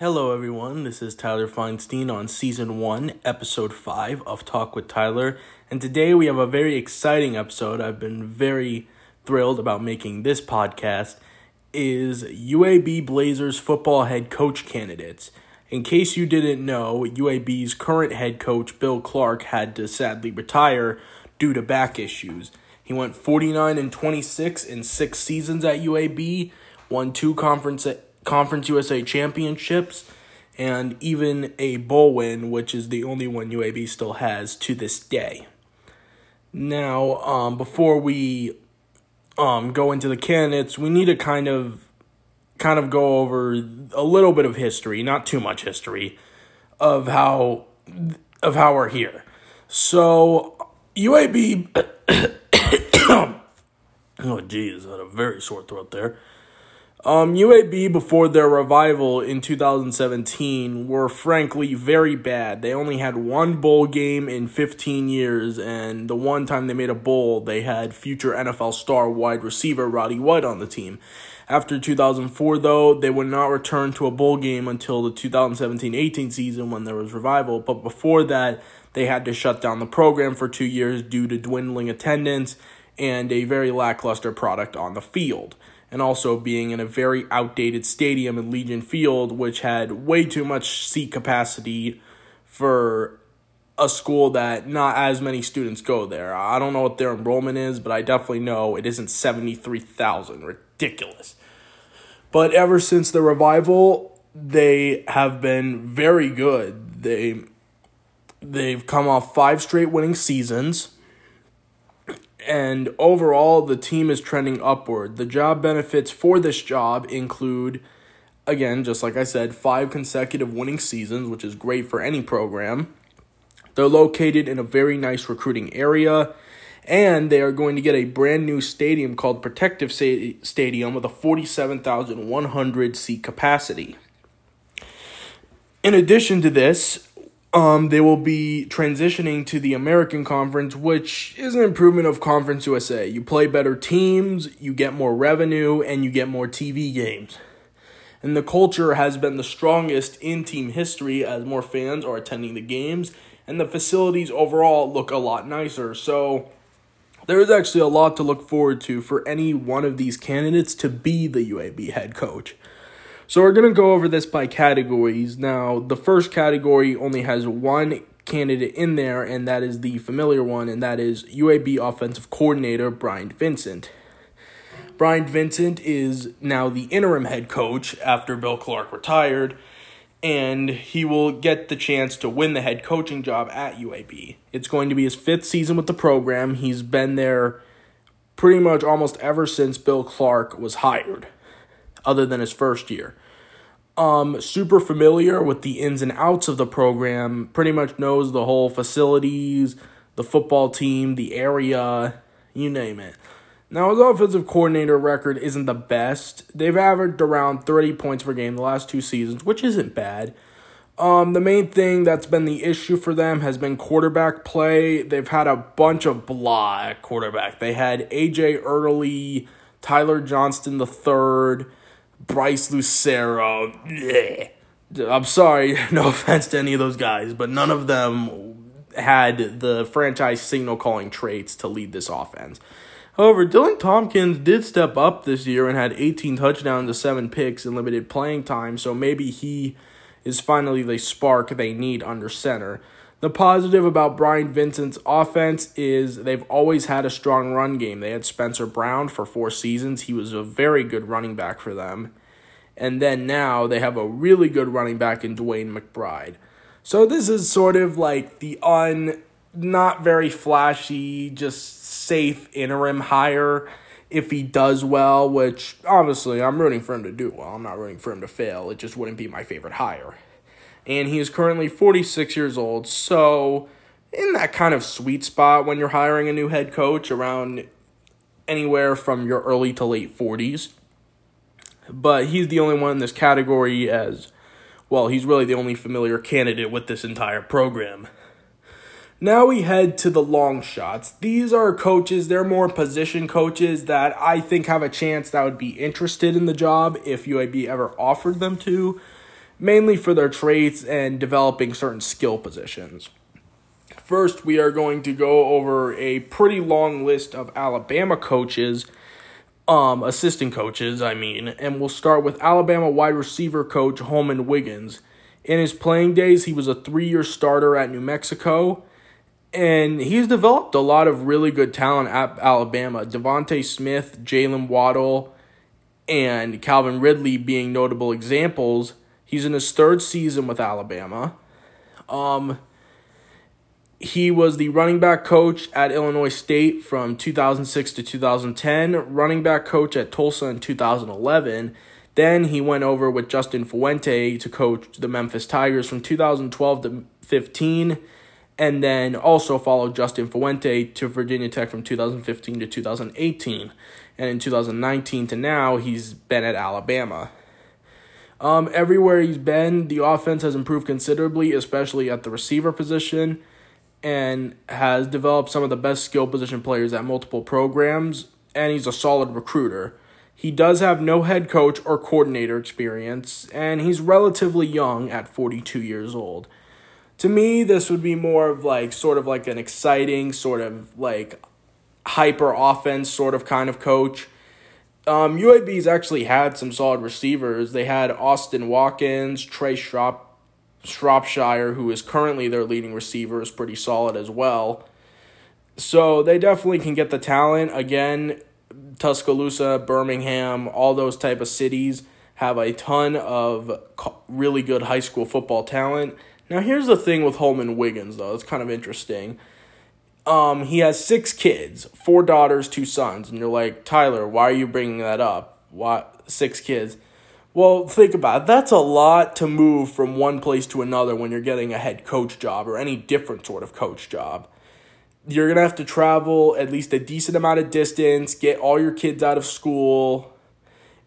Hello, everyone. This is Tyler Feinstein on season one, episode five of Talk with Tyler. And today we have a very exciting episode. I've been very thrilled about making this podcast. Is UAB Blazers football head coach candidates. In case you didn't know, UAB's current head coach, Bill Clark, had to sadly retire due to back issues. He went 49 and 26 in six seasons at UAB, won two conference Conference USA championships, and even a bowl win, which is the only one UAB still has to this day. Now, um, before we um, go into the candidates, we need to kind of kind of go over a little bit of history, not too much history, of how of how we're here. So UAB Oh geez, I had a very sore throat there. Um, UAB before their revival in 2017 were frankly very bad. They only had one bowl game in 15 years, and the one time they made a bowl, they had future NFL star wide receiver Roddy White on the team. After 2004, though, they would not return to a bowl game until the 2017 18 season when there was revival, but before that, they had to shut down the program for two years due to dwindling attendance and a very lackluster product on the field and also being in a very outdated stadium in Legion Field, which had way too much seat capacity for a school that not as many students go there. I don't know what their enrollment is, but I definitely know it isn't 73,000. Ridiculous. But ever since the revival, they have been very good. They they've come off five straight winning seasons and overall the team is trending upward. The job benefits for this job include again, just like I said, five consecutive winning seasons, which is great for any program. They're located in a very nice recruiting area, and they are going to get a brand new stadium called Protective Stadium with a 47,100 seat capacity. In addition to this, um, they will be transitioning to the American Conference, which is an improvement of Conference USA. You play better teams, you get more revenue, and you get more TV games. And the culture has been the strongest in team history as more fans are attending the games, and the facilities overall look a lot nicer. So there is actually a lot to look forward to for any one of these candidates to be the UAB head coach. So we're going to go over this by categories. Now, the first category only has one candidate in there, and that is the familiar one, and that is UAB offensive coordinator Brian Vincent. Brian Vincent is now the interim head coach after Bill Clark retired, and he will get the chance to win the head coaching job at UAB. It's going to be his fifth season with the program. He's been there pretty much almost ever since Bill Clark was hired other than his first year. Um, super familiar with the ins and outs of the program, pretty much knows the whole facilities, the football team, the area, you name it. Now, his offensive coordinator record isn't the best. They've averaged around 30 points per game the last two seasons, which isn't bad. Um, the main thing that's been the issue for them has been quarterback play. They've had a bunch of blah at quarterback. They had AJ Early, Tyler Johnston III, Bryce Lucero. Bleh. I'm sorry, no offense to any of those guys, but none of them had the franchise signal calling traits to lead this offense. However, Dylan Hopkins did step up this year and had 18 touchdowns to 7 picks in limited playing time, so maybe he is finally the spark they need under center. The positive about Brian Vincent's offense is they've always had a strong run game. They had Spencer Brown for four seasons. He was a very good running back for them. And then now they have a really good running back in DeWayne McBride. So this is sort of like the un not very flashy, just safe interim hire if he does well, which obviously I'm rooting for him to do well. I'm not rooting for him to fail. It just wouldn't be my favorite hire and he is currently 46 years old. So, in that kind of sweet spot when you're hiring a new head coach around anywhere from your early to late 40s. But he's the only one in this category as well, he's really the only familiar candidate with this entire program. Now we head to the long shots. These are coaches, they're more position coaches that I think have a chance that would be interested in the job if UAB ever offered them to mainly for their traits and developing certain skill positions. First, we are going to go over a pretty long list of Alabama coaches, um, assistant coaches, I mean, and we'll start with Alabama wide receiver coach Holman Wiggins. In his playing days, he was a three year starter at New Mexico, and he's developed a lot of really good talent at Alabama. DeVonta Smith, Jalen Waddle, and Calvin Ridley being notable examples. He's in his third season with Alabama. Um, he was the running back coach at Illinois State from 2006 to 2010, running back coach at Tulsa in 2011. Then he went over with Justin Fuente to coach the Memphis Tigers from 2012 to 15, and then also followed Justin Fuente to Virginia Tech from 2015 to 2018. And in 2019 to now, he's been at Alabama. Um, everywhere he's been, the offense has improved considerably, especially at the receiver position and has developed some of the best skill position players at multiple programs, and he's a solid recruiter. He does have no head coach or coordinator experience, and he's relatively young at 42 years old. To me, this would be more of like sort of like an exciting, sort of like hyper offense sort of kind of coach. Um, UAB's actually had some solid receivers. They had Austin Watkins, Trey Strop, Shropshire, who is currently their leading receiver, is pretty solid as well. So they definitely can get the talent. Again, Tuscaloosa, Birmingham, all those type of cities have a ton of really good high school football talent. Now here's the thing with Holman Wiggins though, it's kind of interesting. Um, he has six kids, four daughters, two sons, and you're like, Tyler, why are you bringing that up? Why six kids? Well, think about it. That's a lot to move from one place to another when you're getting a head coach job or any different sort of coach job. You're going to have to travel at least a decent amount of distance, get all your kids out of school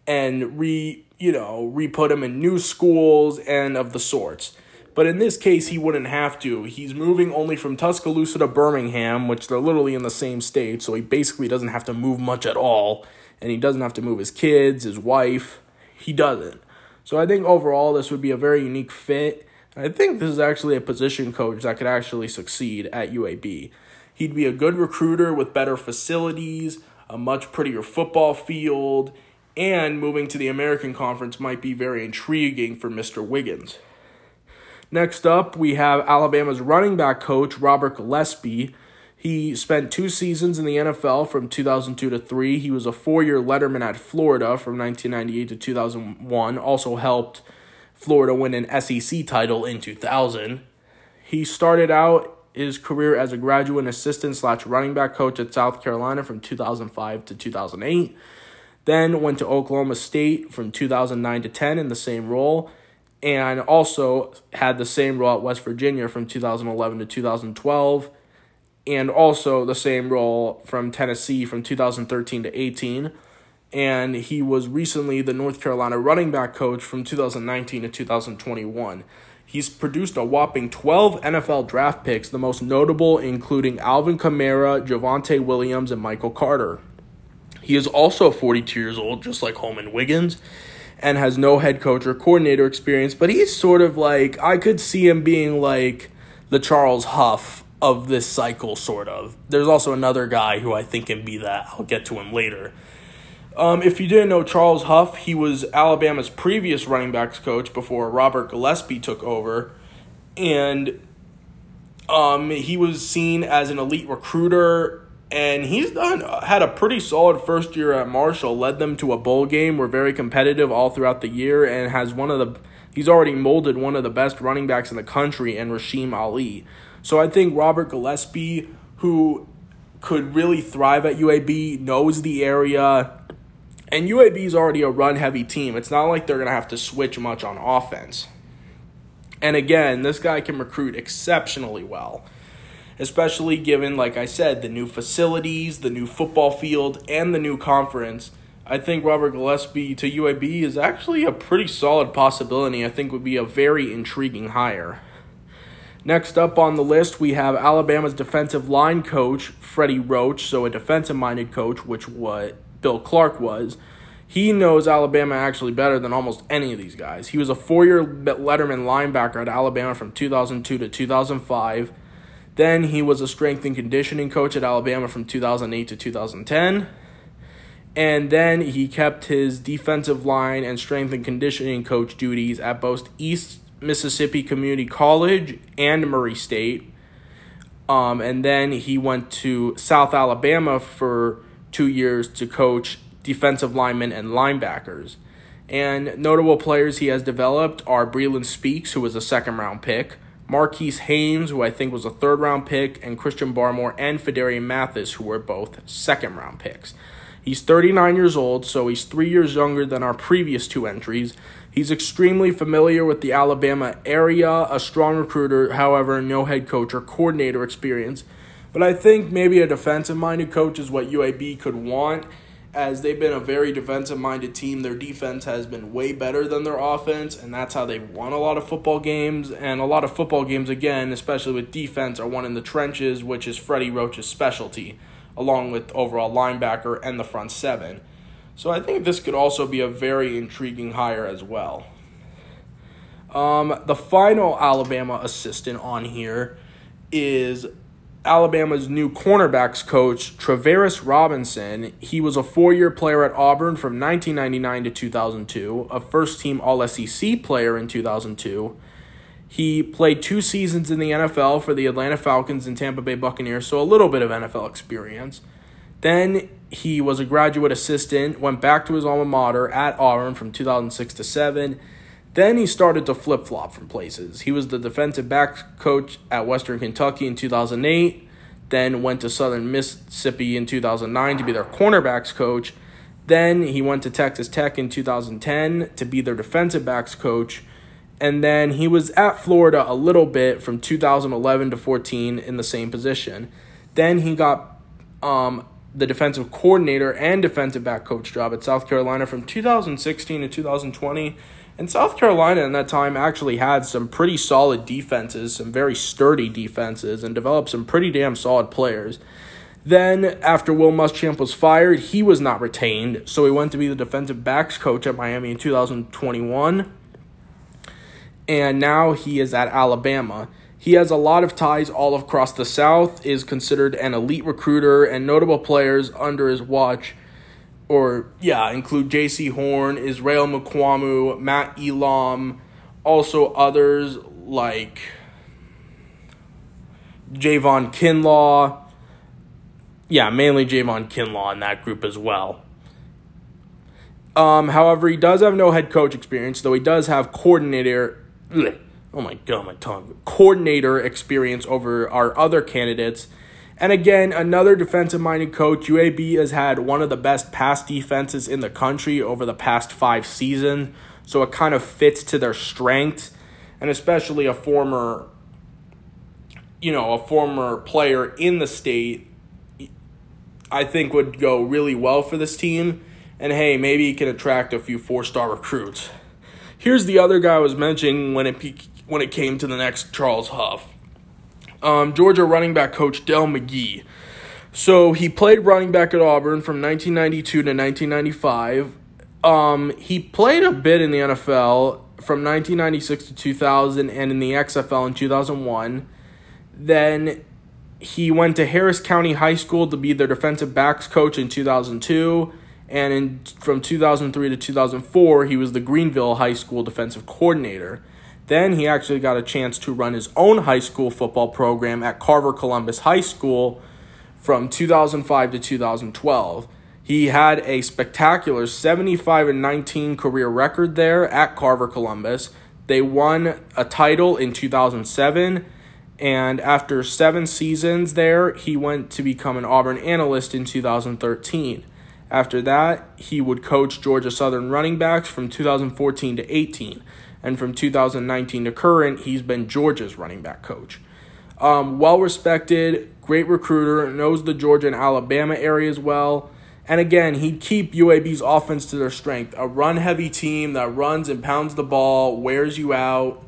and re, you know, re-put them in new schools and of the sorts. But in this case, he wouldn't have to. He's moving only from Tuscaloosa to Birmingham, which they're literally in the same state, so he basically doesn't have to move much at all. And he doesn't have to move his kids, his wife, he doesn't. So I think overall this would be a very unique fit. I think this is actually a position coach that could actually succeed at UAB. He'd be a good recruiter with better facilities, a much prettier football field, and moving to the American Conference might be very intriguing for Mr. Wiggins. Next up, we have Alabama's running back coach, Robert Gillespie, he spent two seasons in the NFL from 2002 to 3. He was a four year letterman at Florida from 1998 to 2001. Also helped Florida win an SEC title in 2000. He started out his career as a graduate assistant slash running back coach at South Carolina from 2005 to 2008. Then went to Oklahoma State from 2009 to 10 in the same role. And also had the same role at West Virginia from 2011 to 2012 and also the same role from Tennessee from 2013 to 18. And he was recently the North Carolina running back coach from 2019 to 2021. He's produced a whopping 12 NFL draft picks, the most notable including Alvin Kamara, Javonte Williams, and Michael Carter. He is also 42 years old, just like Holman Wiggins, and has no head coach or coordinator experience, but he's sort of like, I could see him being like the Charles Huff of this cycle, sort of. There's also another guy who I think can be that. I'll get to him later. Um, if you didn't know Charles Huff, he was Alabama's previous running backs coach before Robert Gillespie took over, and um, he was seen as an elite recruiter. And he's done had a pretty solid first year at Marshall. Led them to a bowl game. Were very competitive all throughout the year, and has one of the. He's already molded one of the best running backs in the country, and Rasheen Ali. So I think Robert Gillespie, who could really thrive at UAB, knows the area. And UAB is already a run heavy team. It's not like they're going to have to switch much on offense. And again, this guy can recruit exceptionally well, especially given, like I said, the new facilities, the new football field, and the new conference. I think Robert Gillespie to UAB is actually a pretty solid possibility. I think would be a very intriguing hire. Next up on the list, we have Alabama's defensive line coach, Freddie Roach, so a defensive minded coach, which what Bill Clark was. He knows Alabama actually better than almost any of these guys. He was a four year Letterman linebacker at Alabama from 2002 to 2005. Then he was a strength and conditioning coach at Alabama from 2008 to 2010. And then he kept his defensive line and strength and conditioning coach duties at both East Mississippi Community College and Murray State. Um, and then he went to South Alabama for two years to coach defensive linemen and linebackers. And notable players he has developed are Breeland Speaks, who was a second round pick, Marquis Haynes, who I think was a third round pick, and Christian Barmore and Phidarian Mathis, who were both second round picks. He's 39 years old, so he's three years younger than our previous two entries. He's extremely familiar with the Alabama area, a strong recruiter, however, no head coach or coordinator experience. But I think maybe a defensive minded coach is what UAB could want, as they've been a very defensive minded team. Their defense has been way better than their offense, and that's how they've won a lot of football games. And a lot of football games, again, especially with defense, are won in the trenches, which is Freddie Roach's specialty, along with overall linebacker and the front seven. So I think this could also be a very intriguing hire as well. Um, the final Alabama assistant on here is Alabama's new cornerbacks coach, Travaris Robinson. He was a four year player at Auburn from 1999 to 2002, a first team All SEC player in 2002. He played two seasons in the NFL for the Atlanta Falcons and Tampa Bay Buccaneers, so a little bit of NFL experience. Then he was a graduate assistant, went back to his alma mater at Auburn from 2006 to 7. Then he started to flip flop from places. He was the defensive back coach at Western Kentucky in 2008, then went to Southern Mississippi in 2009 to be their cornerbacks coach. Then he went to Texas Tech in 2010 to be their defensive backs coach. And then he was at Florida a little bit from 2011 to 14 in the same position. Then he got um, the defensive coordinator and defensive back coach job at South Carolina from 2016 to 2020. And South Carolina in that time actually had some pretty solid defenses, some very sturdy defenses, and developed some pretty damn solid players. Then, after Will Muschamp was fired, he was not retained, so he went to be the defensive backs coach at Miami in 2021. And now he is at Alabama. He has a lot of ties all across the South, is considered an elite recruiter, and notable players under his watch, or yeah, include Jaycee Horn, Israel Mukuamu, Matt Elam, also others like Javon Kinlaw. Yeah, mainly Javon Kinlaw in that group as well. Um, however, he does have no head coach experience, though he does have coordinator. Bleh, oh my god, my tongue, coordinator experience over our other candidates. And again, another defensive minded coach. UAB has had one of the best pass defenses in the country over the past five seasons. So it kind of fits to their strengths. And especially a former, you know, a former player in the state, I think would go really well for this team. And hey, maybe he can attract a few four star recruits. Here's the other guy I was mentioning when it when it came to the next Charles Huff. Um, Georgia running back coach Dell McGee. So he played running back at Auburn from 1992 to 1995. Um, he played a bit in the NFL from 1996 to 2000 and in the XFL in 2001. Then he went to Harris County High School to be their defensive backs coach in 2002 and in from 2003 to 2004 he was the Greenville High School defensive coordinator. Then he actually got a chance to run his own high school football program at Carver Columbus High School from 2005 to 2012. He had a spectacular 75 and 19 career record there at Carver Columbus. They won a title in 2007 and after 7 seasons there, he went to become an Auburn analyst in 2013. After that, he would coach Georgia Southern running backs from 2014 to 18. And from 2019 to current, he's been Georgia's running back coach. Um, well respected, great recruiter, knows the Georgia and Alabama areas well. And again, he'd keep UAB's offense to their strength. A run heavy team that runs and pounds the ball, wears you out.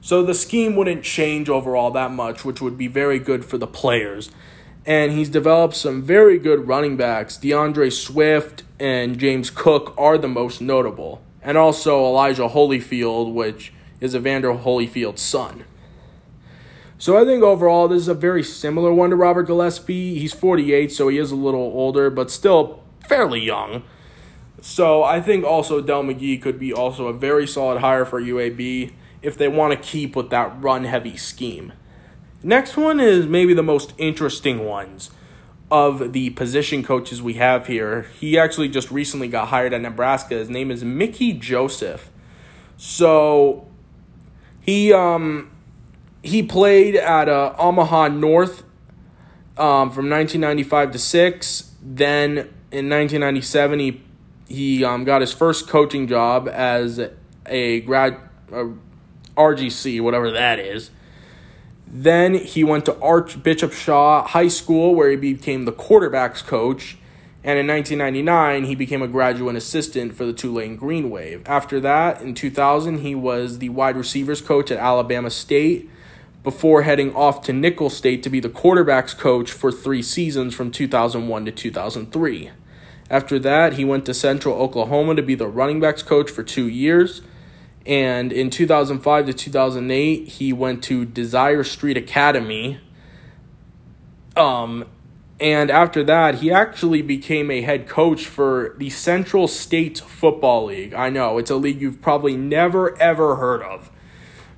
So the scheme wouldn't change overall that much, which would be very good for the players. And he's developed some very good running backs. D'Andre Swift and James Cook are the most notable. And also Elijah Holyfield, which is Evander Holyfield's son. So I think overall this is a very similar one to Robert Gillespie. He's 48, so he is a little older, but still fairly young. So I think also Dell McGee could be also a very solid hire for UAB if they want to keep with that run heavy scheme. Next one is maybe the most interesting ones of the position coaches we have here. He actually just recently got hired at Nebraska. His name is Mickey Joseph. So he um he played at uh, Omaha North um, from 1995 to six. Then in 1997 he he um, got his first coaching job as a grad a RGC, whatever that is. Then he went to Archbishop Shaw High School, where he became the quarterbacks coach. And in 1999, he became a graduate assistant for the Tulane Green Wave. After that, in 2000, he was the wide receivers coach at Alabama State before heading off to Nicholls State to be the quarterbacks coach for three seasons from 2001 to 2003. After that, he went to Central Oklahoma to be the running backs coach for two years. And in 2005 to 2008, he went to Desire Street Academy. Um, and after that, he actually became a head coach for the Central States Football League. I know, it's a league you've probably never, ever heard of.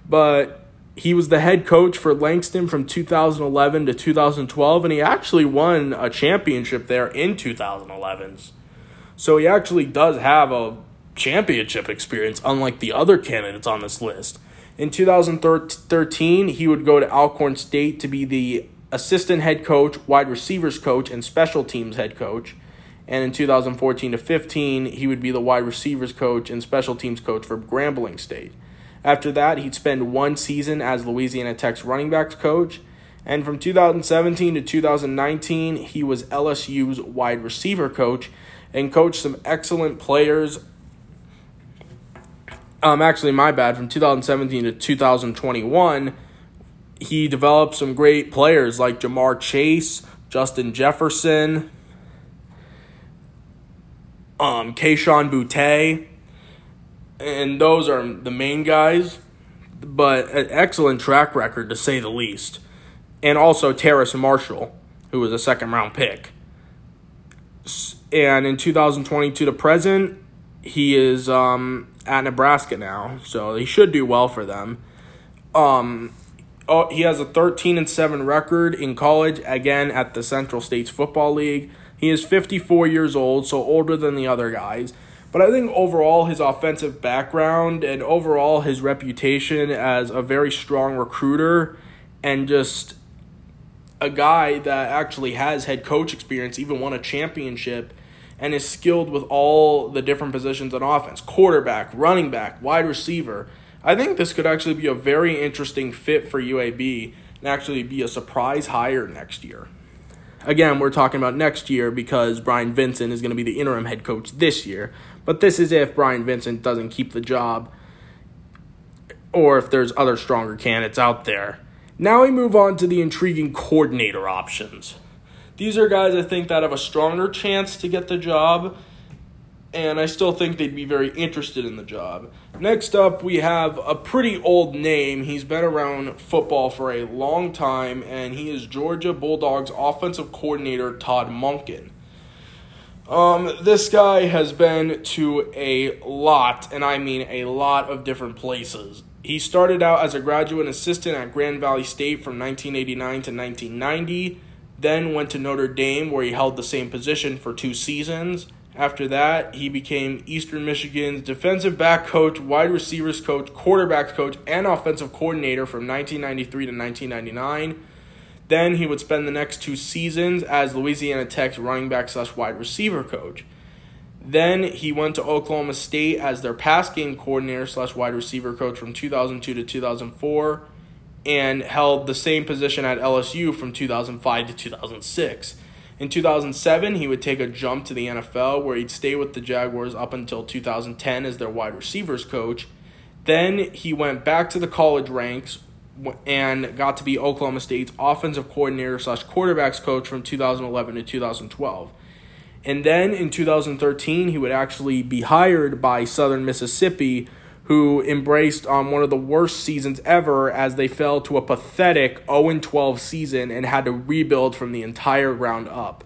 But he was the head coach for Langston from 2011 to 2012, and he actually won a championship there in 2011. So he actually does have a championship experience, unlike the other candidates on this list. In 2013, he would go to Alcorn State to be the assistant head coach, wide receivers coach, and special teams head coach. And in 2014 to 15, he would be the wide receivers coach and special teams coach for Grambling State. After that, he'd spend one season as Louisiana Tech's running backs coach. And from 2017 to 2019, he was LSU's wide receiver coach and coached some excellent players um, actually, my bad. From 2017 to 2021, he developed some great players like Ja'Marr Chase, Justin Jefferson, um, Kayshon Boutte, and those are the main guys. But an excellent track record to say the least, and also Terrace Marshall, who was a second round pick. And in 2022 to present, he is um, at Nebraska now, so he should do well for them. Um, oh, he has a 13 and 7 record in college, again at the Central States Football League. He is 54 years old, so older than the other guys. But I think overall, his offensive background and overall his reputation as a very strong recruiter and just a guy that actually has head coach experience, even won a championship and is skilled with all the different positions on offense quarterback, running back, wide receiver. I think this could actually be a very interesting fit for UAB and actually be a surprise hire next year. Again, we're talking about next year because Brian Vincent is going to be the interim head coach this year. But this is if Brian Vincent doesn't keep the job or if there's other stronger candidates out there. Now we move on to the intriguing coordinator options. These are guys I think that have a stronger chance to get the job, and I still think they'd be very interested in the job. Next up, we have a pretty old name. He's been around football for a long time, and he is Georgia Bulldogs offensive coordinator Todd Monken. Um, this guy has been to a lot, and I mean a lot of different places. He started out as a graduate assistant at Grand Valley State from 1989 to 1990 then went to Notre Dame, where he held the same position for two seasons. After that, he became Eastern Michigan's defensive back coach, wide receivers coach, quarterbacks coach, and offensive coordinator from 1993 to 1999. Then he would spend the next two seasons as Louisiana Tech's running back slash wide receiver coach. Then he went to Oklahoma State as their pass game coordinator slash wide receiver coach from 2002 to 2004 and held the same position at LSU from 2005 to 2006. In 2007, he would take a jump to the NFL where he'd stay with the Jaguars up until 2010 as their wide receivers coach. Then he went back to the college ranks and got to be Oklahoma State's offensive coordinator slash quarterbacks coach from 2011 to 2012. And then in 2013, he would actually be hired by Southern Mississippi, who embraced um, one of the worst seasons ever as they fell to a pathetic 0 12 season and had to rebuild from the entire ground up.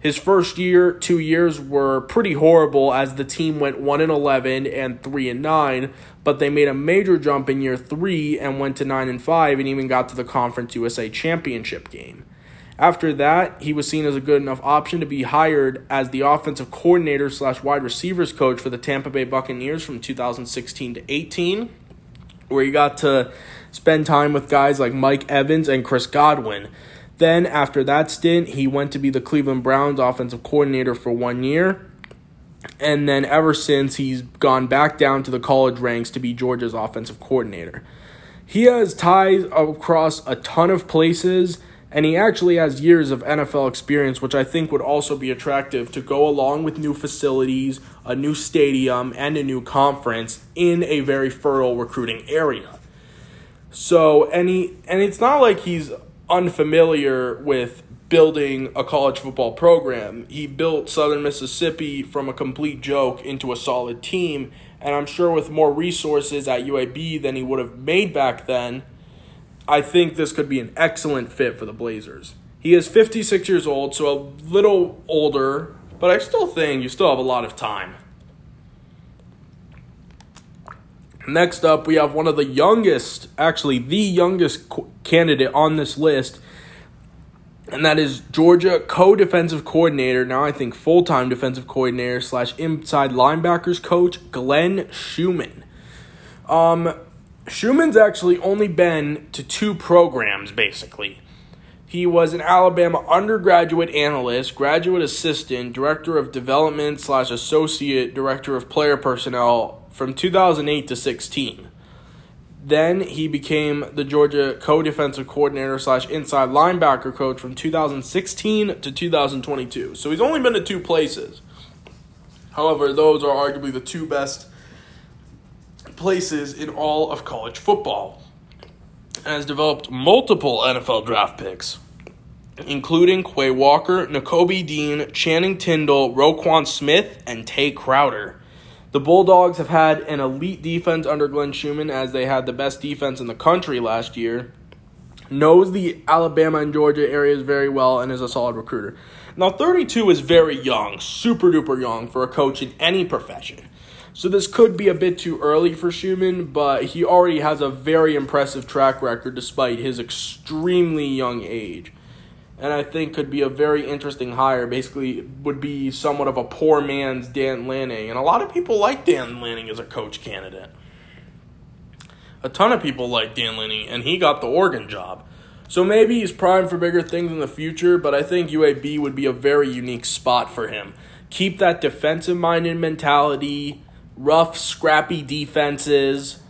His first year, two years were pretty horrible as the team went 1 and 11 and 3 and 9, but they made a major jump in year 3 and went to 9 and 5 and even got to the Conference USA Championship game. After that, he was seen as a good enough option to be hired as the offensive coordinator slash wide receivers coach for the Tampa Bay Buccaneers from 2016 to 18, where he got to spend time with guys like Mike Evans and Chris Godwin. Then, after that stint, he went to be the Cleveland Browns offensive coordinator for one year. And then, ever since, he's gone back down to the college ranks to be Georgia's offensive coordinator. He has ties across a ton of places and he actually has years of NFL experience, which I think would also be attractive to go along with new facilities, a new stadium, and a new conference in a very fertile recruiting area. So, and he, and it's not like he's unfamiliar with building a college football program. He built Southern Mississippi from a complete joke into a solid team, and I'm sure with more resources at UAB than he would have made back then I think this could be an excellent fit for the Blazers. He is 56 years old, so a little older, but I still think you still have a lot of time. Next up, we have one of the youngest, actually, the youngest candidate on this list, and that is Georgia co defensive coordinator, now I think full time defensive coordinator slash inside linebackers coach, Glenn Schumann. Um, Schumann's actually only been to two programs, basically. He was an Alabama undergraduate analyst, graduate assistant, director of development slash associate director of player personnel from 2008 to 16. Then he became the Georgia co-defensive coordinator slash inside linebacker coach from 2016 to 2022. So he's only been to two places. However, those are arguably the two best places in all of college football and has developed multiple NFL draft picks, including Quay Walker, Nakobe Dean, Channing Tindall, Roquan Smith, and Tae Crowder. The Bulldogs have had an elite defense under Glenn Schumann as they had the best defense in the country last year. Knows the Alabama and Georgia areas very well and is a solid recruiter. Now, 32 is very young, super duper young for a coach in any profession. So this could be a bit too early for Schumann, but he already has a very impressive track record despite his extremely young age. And I think could be a very interesting hire. Basically, would be somewhat of a poor man's Dan Lanning. And a lot of people like Dan Lanning as a coach candidate. A ton of people like Dan Lanning, and he got the Oregon job. So maybe he's primed for bigger things in the future, but I think UAB would be a very unique spot for him. Keep that defensive minded mentality rough, scrappy defenses.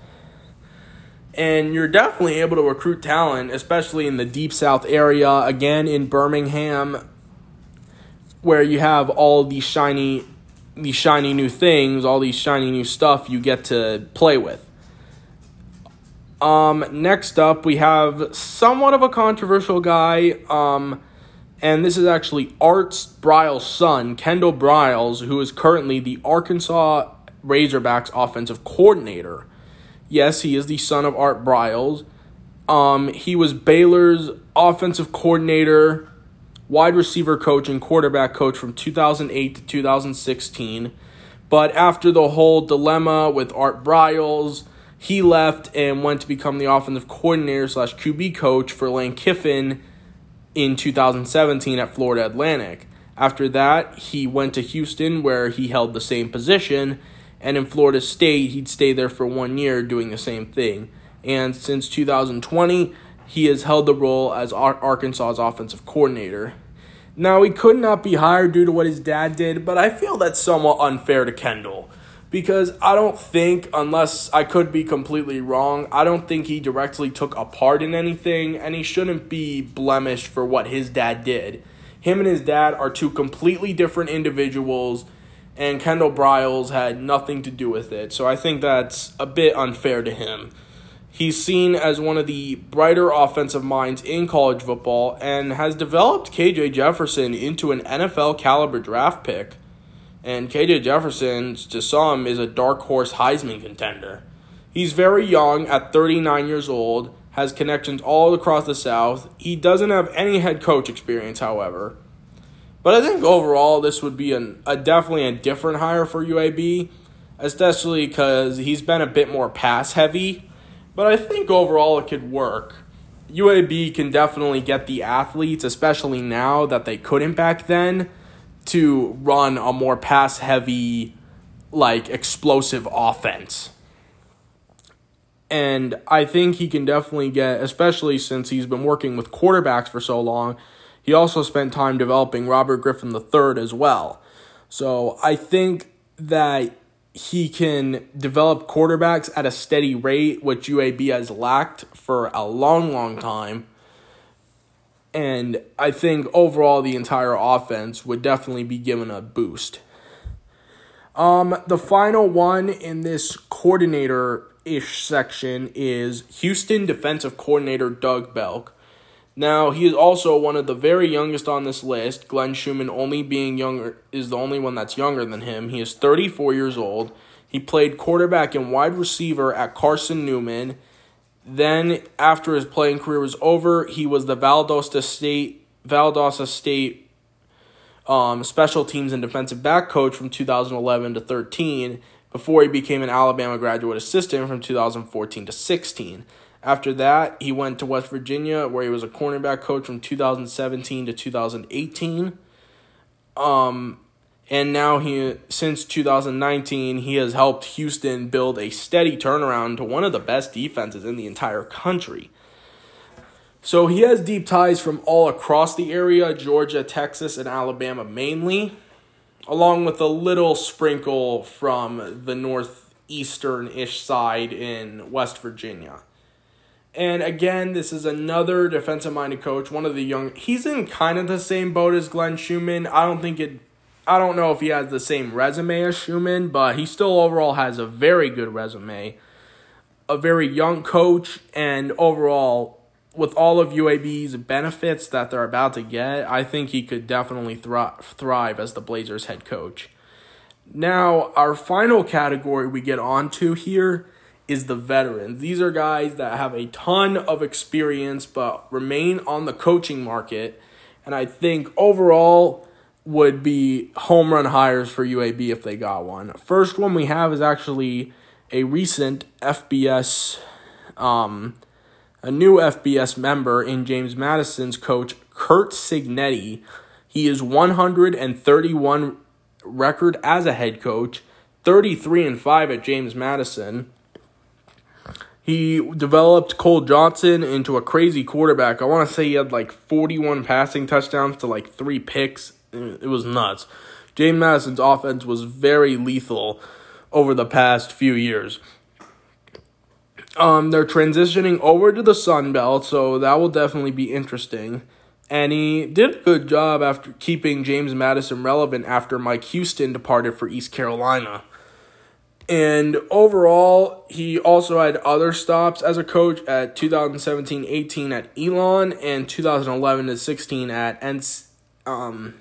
And you're definitely able to recruit talent, especially in the deep south area. Again, in Birmingham, where you have all these shiny, these shiny new things, all these shiny new stuff you get to play with. Um, next up, we have somewhat of a controversial guy. Um, and this is actually Arts Briles' son, Kendall Briles, who is currently the Arkansas Razorbacks offensive coordinator. Yes, he is the son of Art Briles. Um, he was Baylor's offensive coordinator, wide receiver coach, and quarterback coach from 2008 to 2016. But after the whole dilemma with Art Briles, he left and went to become the offensive coordinator slash QB coach for Lane Kiffin in 2017 at Florida Atlantic. After that, he went to Houston where he held the same position and in Florida State, he'd stay there for one year doing the same thing. And since 2020, he has held the role as Arkansas's offensive coordinator. Now, he could not be hired due to what his dad did, but I feel that's somewhat unfair to Kendall. Because I don't think, unless I could be completely wrong, I don't think he directly took a part in anything, and he shouldn't be blemished for what his dad did. Him and his dad are two completely different individuals and Kendall Briles had nothing to do with it. So I think that's a bit unfair to him. He's seen as one of the brighter offensive minds in college football and has developed KJ Jefferson into an NFL caliber draft pick. And KJ Jefferson, to some, is a dark horse Heisman contender. He's very young at 39 years old, has connections all across the South. He doesn't have any head coach experience, however. But I think overall, this would be an, a definitely a different hire for UAB, especially because he's been a bit more pass heavy but I think overall it could work. UAB can definitely get the athletes, especially now that they couldn't back then, to run a more pass heavy, like explosive offense. And I think he can definitely get, especially since he's been working with quarterbacks for so long, he also spent time developing Robert Griffin III as well. So I think that he can develop quarterbacks at a steady rate, which UAB has lacked for a long, long time. And I think overall the entire offense would definitely be given a boost. Um, the final one in this coordinator ish section is Houston defensive coordinator Doug Belk. Now, he is also one of the very youngest on this list. Glenn Schumann only being younger is the only one that's younger than him. He is 34 years old. He played quarterback and wide receiver at Carson Newman. Then, after his playing career was over, he was the Valdosta State Valdosta State um, special teams and defensive back coach from 2011 to 13 before he became an Alabama graduate assistant from 2014 to 16. After that, he went to West Virginia, where he was a cornerback coach from 2017 to 2018. Um, and now he, since 2019, he has helped Houston build a steady turnaround to one of the best defenses in the entire country. So he has deep ties from all across the area Georgia, Texas, and Alabama mainly, along with a little sprinkle from the northeastern ish side in West Virginia. And again, this is another defensive minded coach, one of the young. He's in kind of the same boat as Glenn Schumann. I don't think it. I don't know if he has the same resume as Schumann, but he still overall has a very good resume. A very young coach, and overall, with all of UAB's benefits that they're about to get, I think he could definitely thrive, thrive as the Blazers head coach. Now, our final category we get onto here is the veterans. These are guys that have a ton of experience but remain on the coaching market. And I think overall would be home run hires for UAB if they got one. First one we have is actually a recent FBS, um, a new FBS member in James Madison's coach, Curt Cignetti. He is 131 record as a head coach, 33 and 5 at James Madison. He developed Cole Johnson into a crazy quarterback. I want to say he had like 41 passing touchdowns to like three picks. It was nuts. James Madison's offense was very lethal over the past few years. Um, they're transitioning over to the Sun Belt, so that will definitely be interesting. And he did a good job after keeping James Madison relevant after Mike Houston departed for East Carolina. And overall, he also had other stops as a coach at 2017 18 at Elon and 2011 to 16 at NC, um,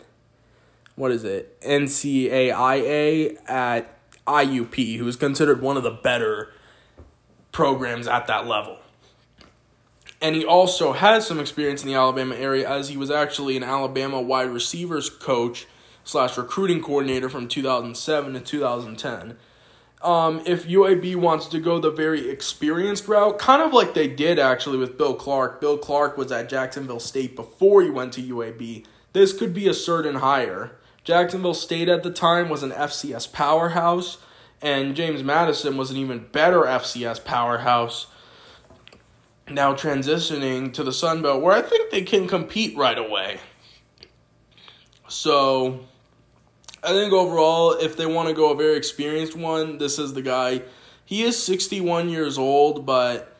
what is it? NCAIA at IUP, who is considered one of the better programs at that level. And he also has some experience in the Alabama area as he was actually an Alabama wide receivers coach slash recruiting coordinator from 2007 to 2010 um, if UAB wants to go the very experienced route, kind of like they did actually with Bill Clark. Bill Clark was at Jacksonville State before he went to UAB. This could be a certain hire. Jacksonville State at the time was an FCS powerhouse, and James Madison was an even better FCS powerhouse. Now transitioning to the Sun Belt, where I think they can compete right away. So I think overall, if they want to go a very experienced one, this is the guy. He is 61 years old, but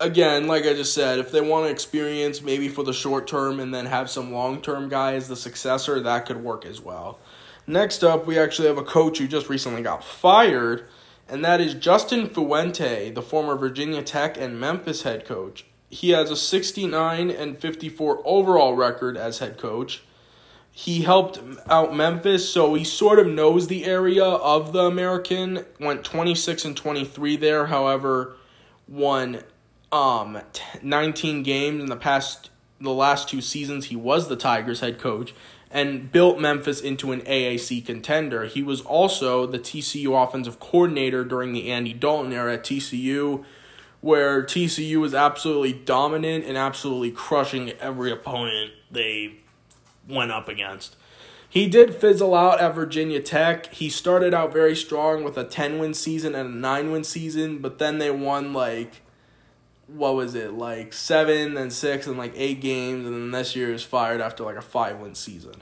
again, like I just said, if they want to experience maybe for the short term and then have some long term guy as the successor, that could work as well. Next up, we actually have a coach who just recently got fired, and that is Justin Fuente, the former Virginia Tech and Memphis head coach. He has a 69 and 54 overall record as head coach. He helped out Memphis, so he sort of knows the area of the American. Went 26 and 23 there, however, won um 19 games in the past the last two seasons. He was the Tigers head coach and built Memphis into an AAC contender. He was also the TCU offensive coordinator during the Andy Dalton era at TCU, where TCU was absolutely dominant and absolutely crushing every opponent they went up against. He did fizzle out at Virginia Tech. He started out very strong with a 10 win season and a 9 win season, but then they won like what was it like seven and six and like eight games and then this year is fired after like a five win season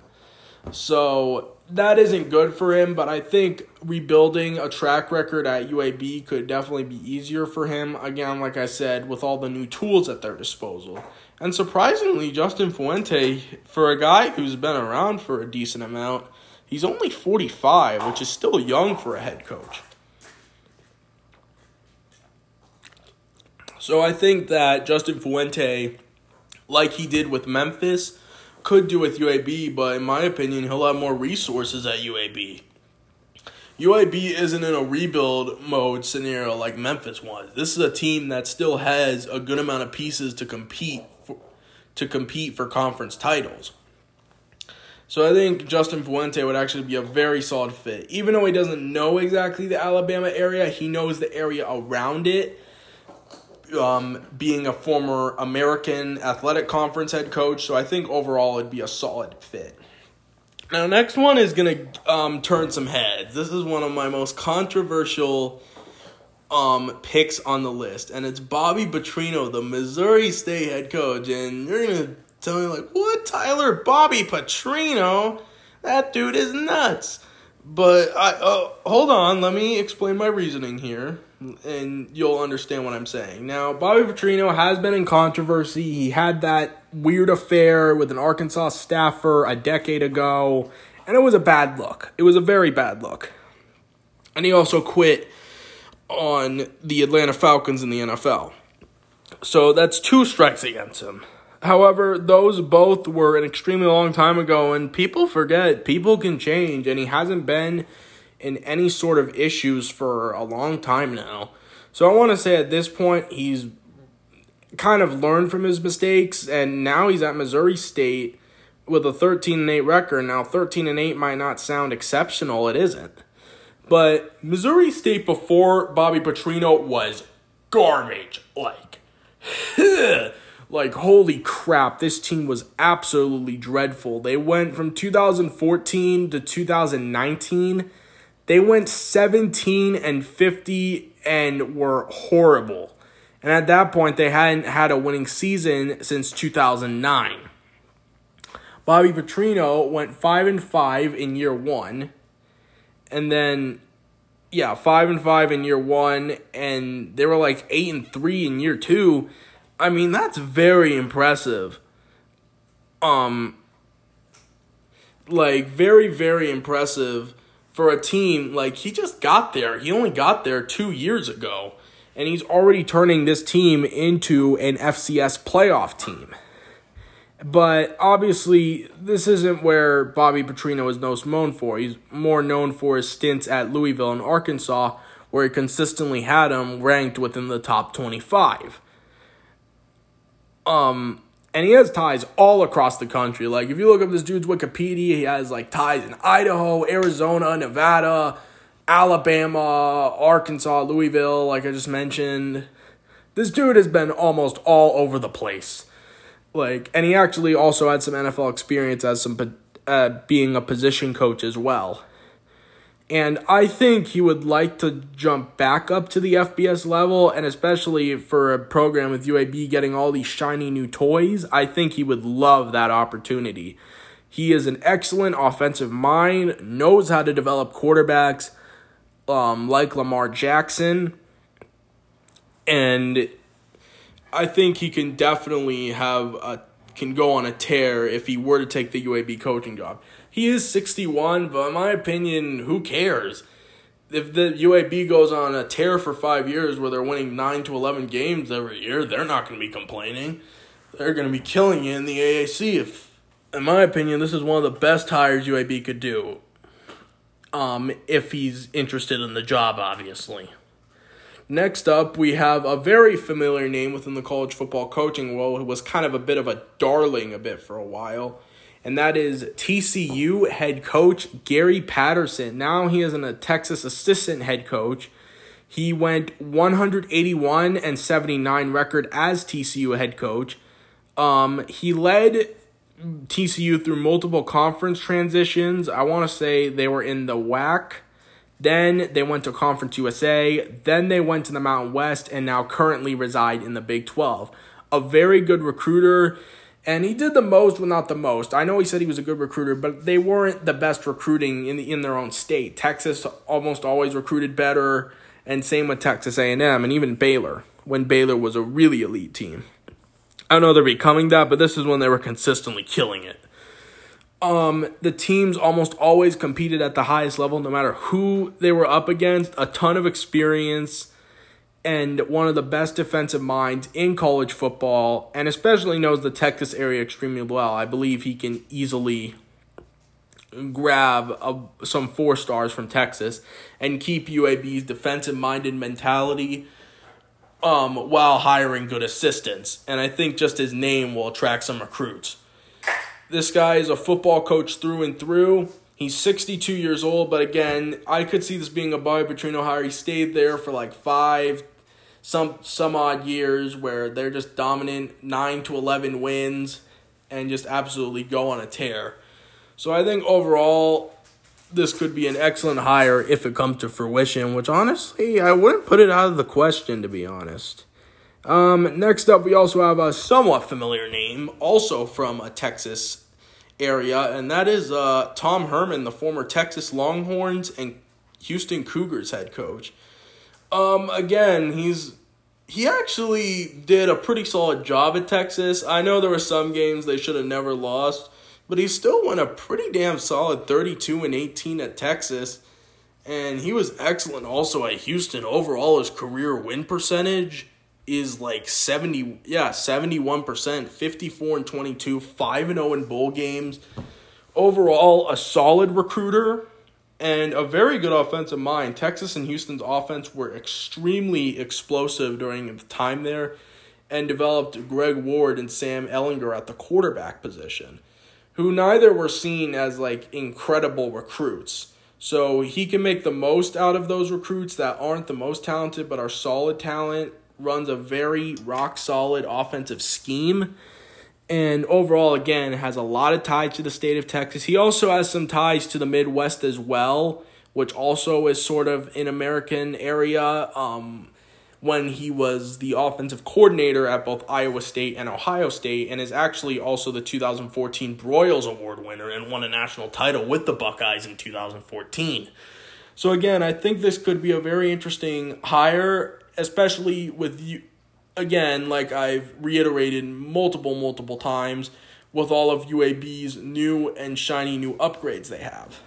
so that isn't good for him but i think rebuilding a track record at uab could definitely be easier for him again like i said with all the new tools at their disposal and surprisingly justin fuente for a guy who's been around for a decent amount he's only 45 which is still young for a head coach So I think that Justin Fuente, like he did with Memphis, could do with UAB, but in my opinion, he'll have more resources at UAB. UAB isn't in a rebuild mode scenario like Memphis was. This is a team that still has a good amount of pieces to compete to compete for conference titles. So I think Justin Fuente would actually be a very solid fit. Even though he doesn't know exactly the Alabama area, he knows the area around it um, being a former American Athletic Conference head coach. So I think overall it'd be a solid fit. Now, next one is going to um, turn some heads. This is one of my most controversial um, picks on the list, and it's Bobby Petrino, the Missouri State head coach. And you're to tell me, like, what, Tyler? Bobby Petrino? That dude is nuts. But I uh, hold on, let me explain my reasoning here and you'll understand what I'm saying. Now, Bobby Petrino has been in controversy. He had that weird affair with an Arkansas staffer a decade ago, and it was a bad look. It was a very bad look. And he also quit on the Atlanta Falcons in the NFL. So that's two strikes against him. However, those both were an extremely long time ago, and people forget people can change, and he hasn't been in any sort of issues for a long time now. So I want to say at this point, he's kind of learned from his mistakes, and now he's at Missouri State with a 13 and 8 record. Now, 13 and 8 might not sound exceptional, it isn't. But Missouri State before Bobby Petrino was garbage. Like, like holy crap, this team was absolutely dreadful. They went from 2014 to 2019 they went 17 and 50 and were horrible. And at that point, they hadn't had a winning season since 2009. Bobby Petrino went 5 and 5 in year 1. And then yeah, 5 and 5 in year 1 and they were like 8 and 3 in year 2. I mean, that's very impressive. Um like very very impressive for a team like he just got there. He only got there 2 years ago and he's already turning this team into an FCS playoff team. But obviously, this isn't where Bobby Petrino is most known for. He's more known for his stints at Louisville and Arkansas, where he consistently had him ranked within the top 25. Um, and he has ties all across the country. Like if you look up this dude's Wikipedia, he has like ties in Idaho, Arizona, Nevada, Alabama, Arkansas, Louisville, like I just mentioned. This dude has been almost all over the place. Like and he actually also had some NFL experience as some uh, being a position coach as well. And I think he would like to jump back up to the FBS level, and especially for a program with UAB getting all these shiny new toys, I think he would love that opportunity. He is an excellent offensive mind, knows how to develop quarterbacks um, like Lamar Jackson, and I think he can definitely have a can go on a tear if he were to take the UAB coaching job. He is 61, but in my opinion, who cares? if the UAB goes on a tear for five years where they're winning nine to eleven games every year, they're not going to be complaining. They're going to be killing you in the AAC. If, in my opinion, this is one of the best hires UAB could do. Um, if he's interested in the job, obviously. Next up, we have a very familiar name within the college football coaching world who was kind of a bit of a darling a bit for a while and that is TCU head coach Gary Patterson. Now he is in a Texas assistant head coach. He went 181 and 79 record as TCU head coach. Um, he led TCU through multiple conference transitions. I want to say they were in the WAC. Then they went to Conference USA. Then they went to the Mountain West and now currently reside in the Big 12. A very good recruiter and he did the most, well, not the most. I know he said he was a good recruiter, but they weren't the best recruiting in the, in their own state. Texas almost always recruited better, and same with Texas A&M and even Baylor when Baylor was a really elite team. I don't know they're becoming that, but this is when they were consistently killing it. Um, the teams almost always competed at the highest level, no matter who they were up against. A ton of experience and one of the best defensive minds in college football, and especially knows the Texas area extremely well. I believe he can easily grab a, some four stars from Texas and keep UAB's defensive minded mentality um, while hiring good assistants. And I think just his name will attract some recruits. This guy is a football coach through and through. He's 62 years old, but again, I could see this being a Bobby Petrino hire. He stayed there for like five, some some odd years where they're just dominant, nine to eleven wins, and just absolutely go on a tear. So I think overall, this could be an excellent hire if it comes to fruition. Which honestly, I wouldn't put it out of the question to be honest. Um, next up, we also have a somewhat familiar name, also from a Texas area, and that is uh, Tom Herman, the former Texas Longhorns and Houston Cougars head coach. Um, again, he's he actually did a pretty solid job at Texas. I know there were some games they should have never lost, but he still went a pretty damn solid 32 and 18 at Texas. And he was excellent also at Houston. Overall, his career win percentage is like 70, yeah, 71%, 54 and 22, 5 and 0 in bowl games. Overall, a solid recruiter and a very good offensive mind. Texas and Houston's offense were extremely explosive during the time there and developed Greg Ward and Sam Ehlinger at the quarterback position, who neither were seen as like incredible recruits. So he can make the most out of those recruits that aren't the most talented but are solid talent, runs a very rock solid offensive scheme and overall again has a lot of ties to the state of Texas. He also has some ties to the Midwest as well, which also is sort of an American area. Um, when he was the offensive coordinator at both Iowa State and Ohio State, and is actually also the 2014 Broyles Award winner and won a national title with the Buckeyes in 2014. So again, I think this could be a very interesting hire, especially with you again, like I've reiterated multiple, multiple times, with all of UAB's new and shiny new upgrades they have.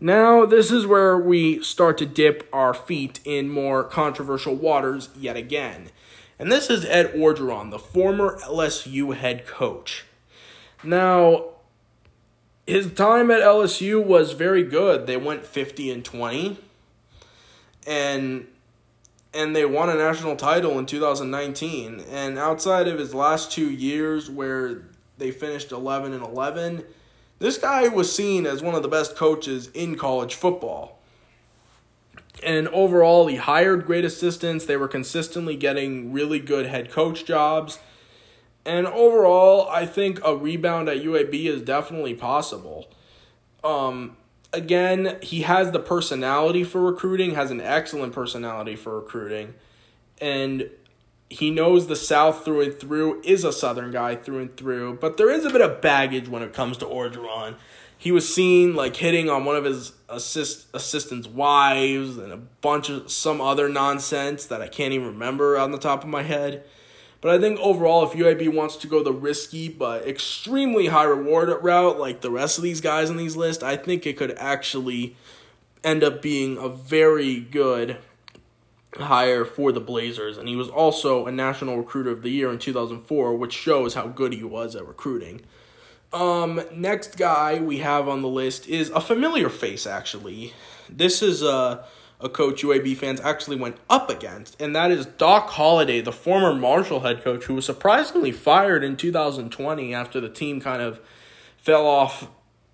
Now, this is where we start to dip our feet in more controversial waters yet again. And this is Ed Orgeron, the former LSU head coach. Now, his time at LSU was very good. They went 50 and 20. And and they won a national title in 2019. And outside of his last two years, where they finished 11 and 11, this guy was seen as one of the best coaches in college football. And overall, he hired great assistants. They were consistently getting really good head coach jobs. And overall, I think a rebound at UAB is definitely possible. Um, again, he has the personality for recruiting, has an excellent personality for recruiting, and he knows the South through and through, is a Southern guy through and through, but there is a bit of baggage when it comes to Orgeron. He was seen like hitting on one of his assist assistants' wives and a bunch of some other nonsense that I can't even remember on the top of my head. But I think overall, if UAB wants to go the risky but extremely high reward route, like the rest of these guys on these lists, I think it could actually end up being a very good hire for the Blazers, and he was also a National Recruiter of the Year in 2004, which shows how good he was at recruiting. Um, next guy we have on the list is a familiar face, actually. This is a, a coach UAB fans actually went up against, and that is Doc Holliday, the former Marshall head coach, who was surprisingly fired in 2020 after the team kind of fell off.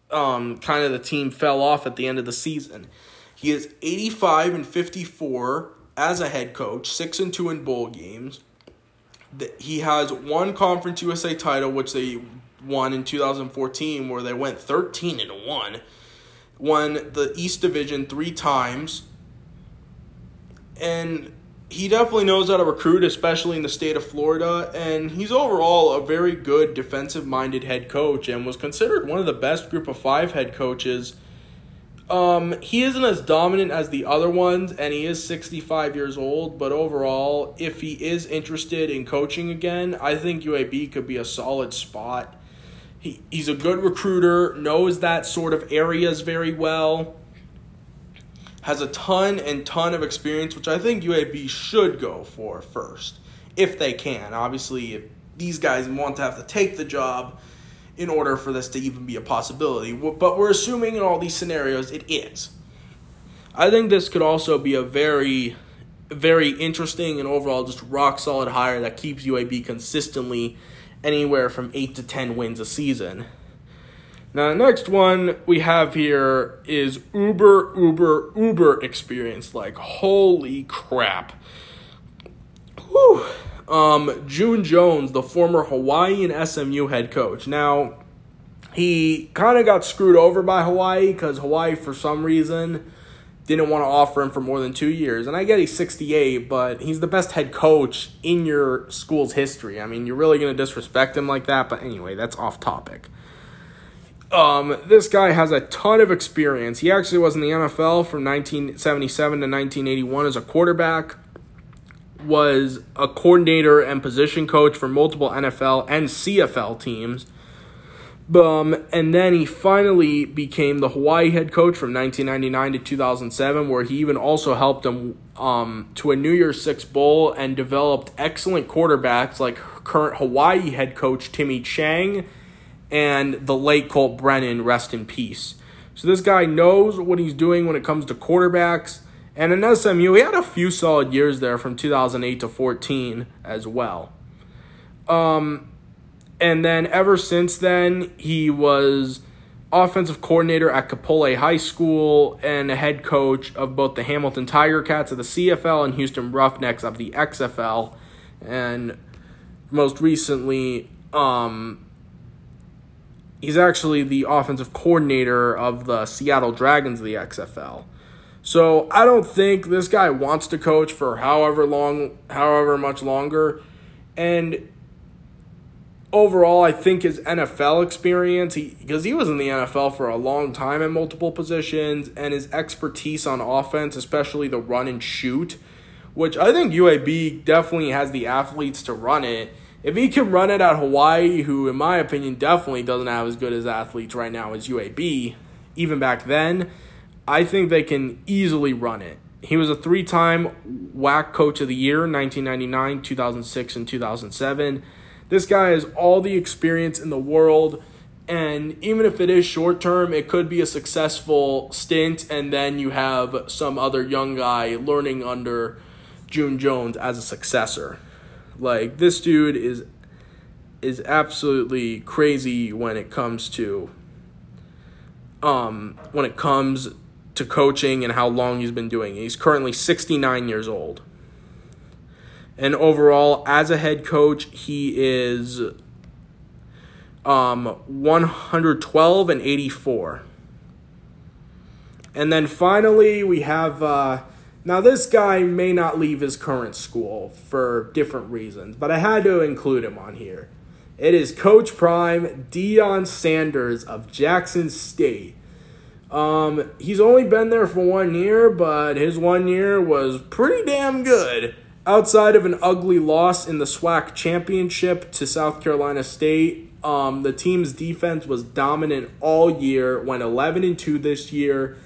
Um, kind of the team fell off at the end of the season. He is 85 and 54 as a head coach, 6 and 2 in bowl games. He has one Conference USA title, which they won in 2014 where they went 13 and 1 won the east division 3 times and he definitely knows how to recruit especially in the state of Florida and he's overall a very good defensive minded head coach and was considered one of the best group of 5 head coaches um, he isn't as dominant as the other ones, and he is 65 years old. But overall, if he is interested in coaching again, I think UAB could be a solid spot. He, he's a good recruiter, knows that sort of areas very well, has a ton and ton of experience, which I think UAB should go for first, if they can. Obviously, if these guys want to have to take the job in order for this to even be a possibility, but we're assuming in all these scenarios it is. I think this could also be a very, very interesting and overall just rock solid hire that keeps UAB consistently anywhere from 8 to 10 wins a season. Now, the next one we have here is Uber, Uber, Uber experience. Like, holy crap. Whew. Um, June Jones, the former Hawaiian SMU head coach. Now, he kind of got screwed over by Hawaii because Hawaii, for some reason, didn't want to offer him for more than two years. And I get he's 68, but he's the best head coach in your school's history. I mean, you're really going to disrespect him like that. But anyway, that's off topic. Um, this guy has a ton of experience. He actually was in the NFL from 1977 to 1981 as a quarterback, was a coordinator and position coach for multiple NFL and CFL teams um, and then he finally became the Hawaii head coach from 1999 to 2007, where he even also helped them um, to a New Year's Six Bowl and developed excellent quarterbacks like current Hawaii head coach Timmy Chang and the late Colt Brennan, rest in peace. So this guy knows what he's doing when it comes to quarterbacks. And in SMU, he had a few solid years there from 2008 to 14 as well. Um, and then ever since then, he was offensive coordinator at Kapolei High School and a head coach of both the Hamilton Tiger Cats of the CFL and Houston Roughnecks of the XFL. And most recently, um, he's actually the offensive coordinator of the Seattle Dragons of the XFL. So I don't think this guy wants to coach for however long, however much longer. And overall, I think his NFL experience, he because he was in the NFL for a long time in multiple positions, and his expertise on offense, especially the run and shoot, which I think UAB definitely has the athletes to run it. If he can run it at Hawaii, who in my opinion definitely doesn't have as good as athletes right now as UAB, even back then, I think they can easily run it. He was a three time WAC Coach of the Year 1999, 2006, and 2007. This guy has all the experience in the world. And even if it is short term, it could be a successful stint, and then you have some other young guy learning under June Jones as a successor. Like this dude is is absolutely crazy when it comes to um when it comes to coaching and how long he's been doing. He's currently 69 years old. And overall, as a head coach, he is um, 112 and 84. And then finally, we have. Uh, now, this guy may not leave his current school for different reasons, but I had to include him on here. It is Coach Prime Deion Sanders of Jackson State. Um, he's only been there for one year, but his one year was pretty damn good. Outside of an ugly loss in the SWAC championship to South Carolina State, um, the team's defense was dominant all year. Went 11 and 2 this year.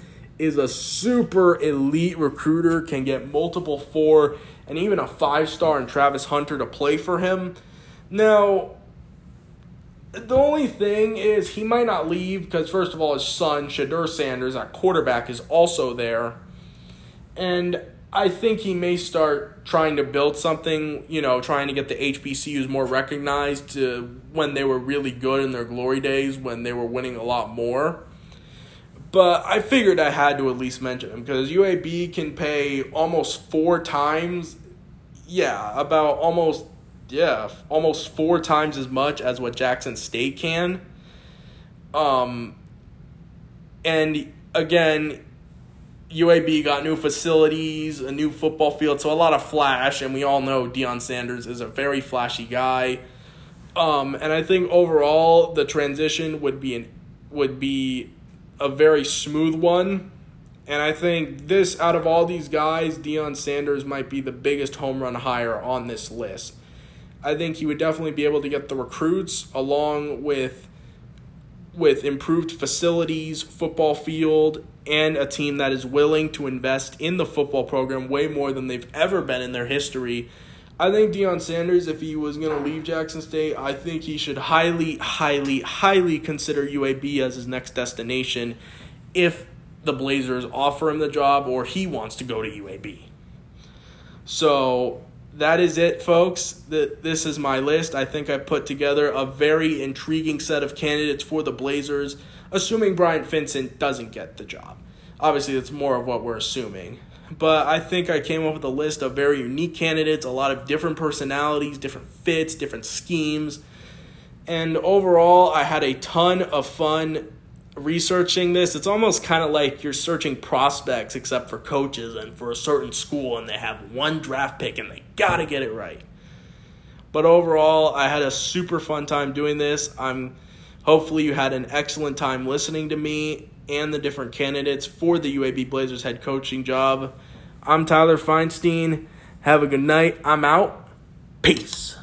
Is a super elite recruiter, can get multiple four and even a five star in Travis Hunter to play for him. Now, the only thing is he might not leave because first of all his son Shedeur Sanders at quarterback is also there, and I think he may start trying to build something. You know, trying to get the HBCUs more recognized to when they were really good in their glory days when they were winning a lot more. But I figured I had to at least mention him because UAB can pay almost four times. Yeah, about almost yeah, almost four times as much as what Jackson State can. Um, and again, UAB got new facilities, a new football field, so a lot of flash, and we all know Deion Sanders is a very flashy guy. Um, and I think overall the transition would be an would be a very smooth one. And I think this out of all these guys, Deion Sanders might be the biggest home run hire on this list. I think he would definitely be able to get the recruits along with with improved facilities, football field, and a team that is willing to invest in the football program way more than they've ever been in their history. I think Deion Sanders, if he was going to leave Jackson State, I think he should highly, highly, highly consider UAB as his next destination if the Blazers offer him the job or he wants to go to UAB. So that is it, folks. This is my list. I think I put together a very intriguing set of candidates for the Blazers, assuming Bryant Vincent doesn't get the job. Obviously, that's more of what we're assuming. But I think I came up with a list of very unique candidates, a lot of different personalities, different fits, different schemes. And overall, I had a ton of fun researching this, it's almost kind of like you're searching prospects except for coaches and for a certain school and they have one draft pick and they got to get it right. But overall, I had a super fun time doing this. I'm hopefully you had an excellent time listening to me and the different candidates for the UAB Blazers head coaching job. I'm Tyler Feinstein. Have a good night. I'm out. Peace.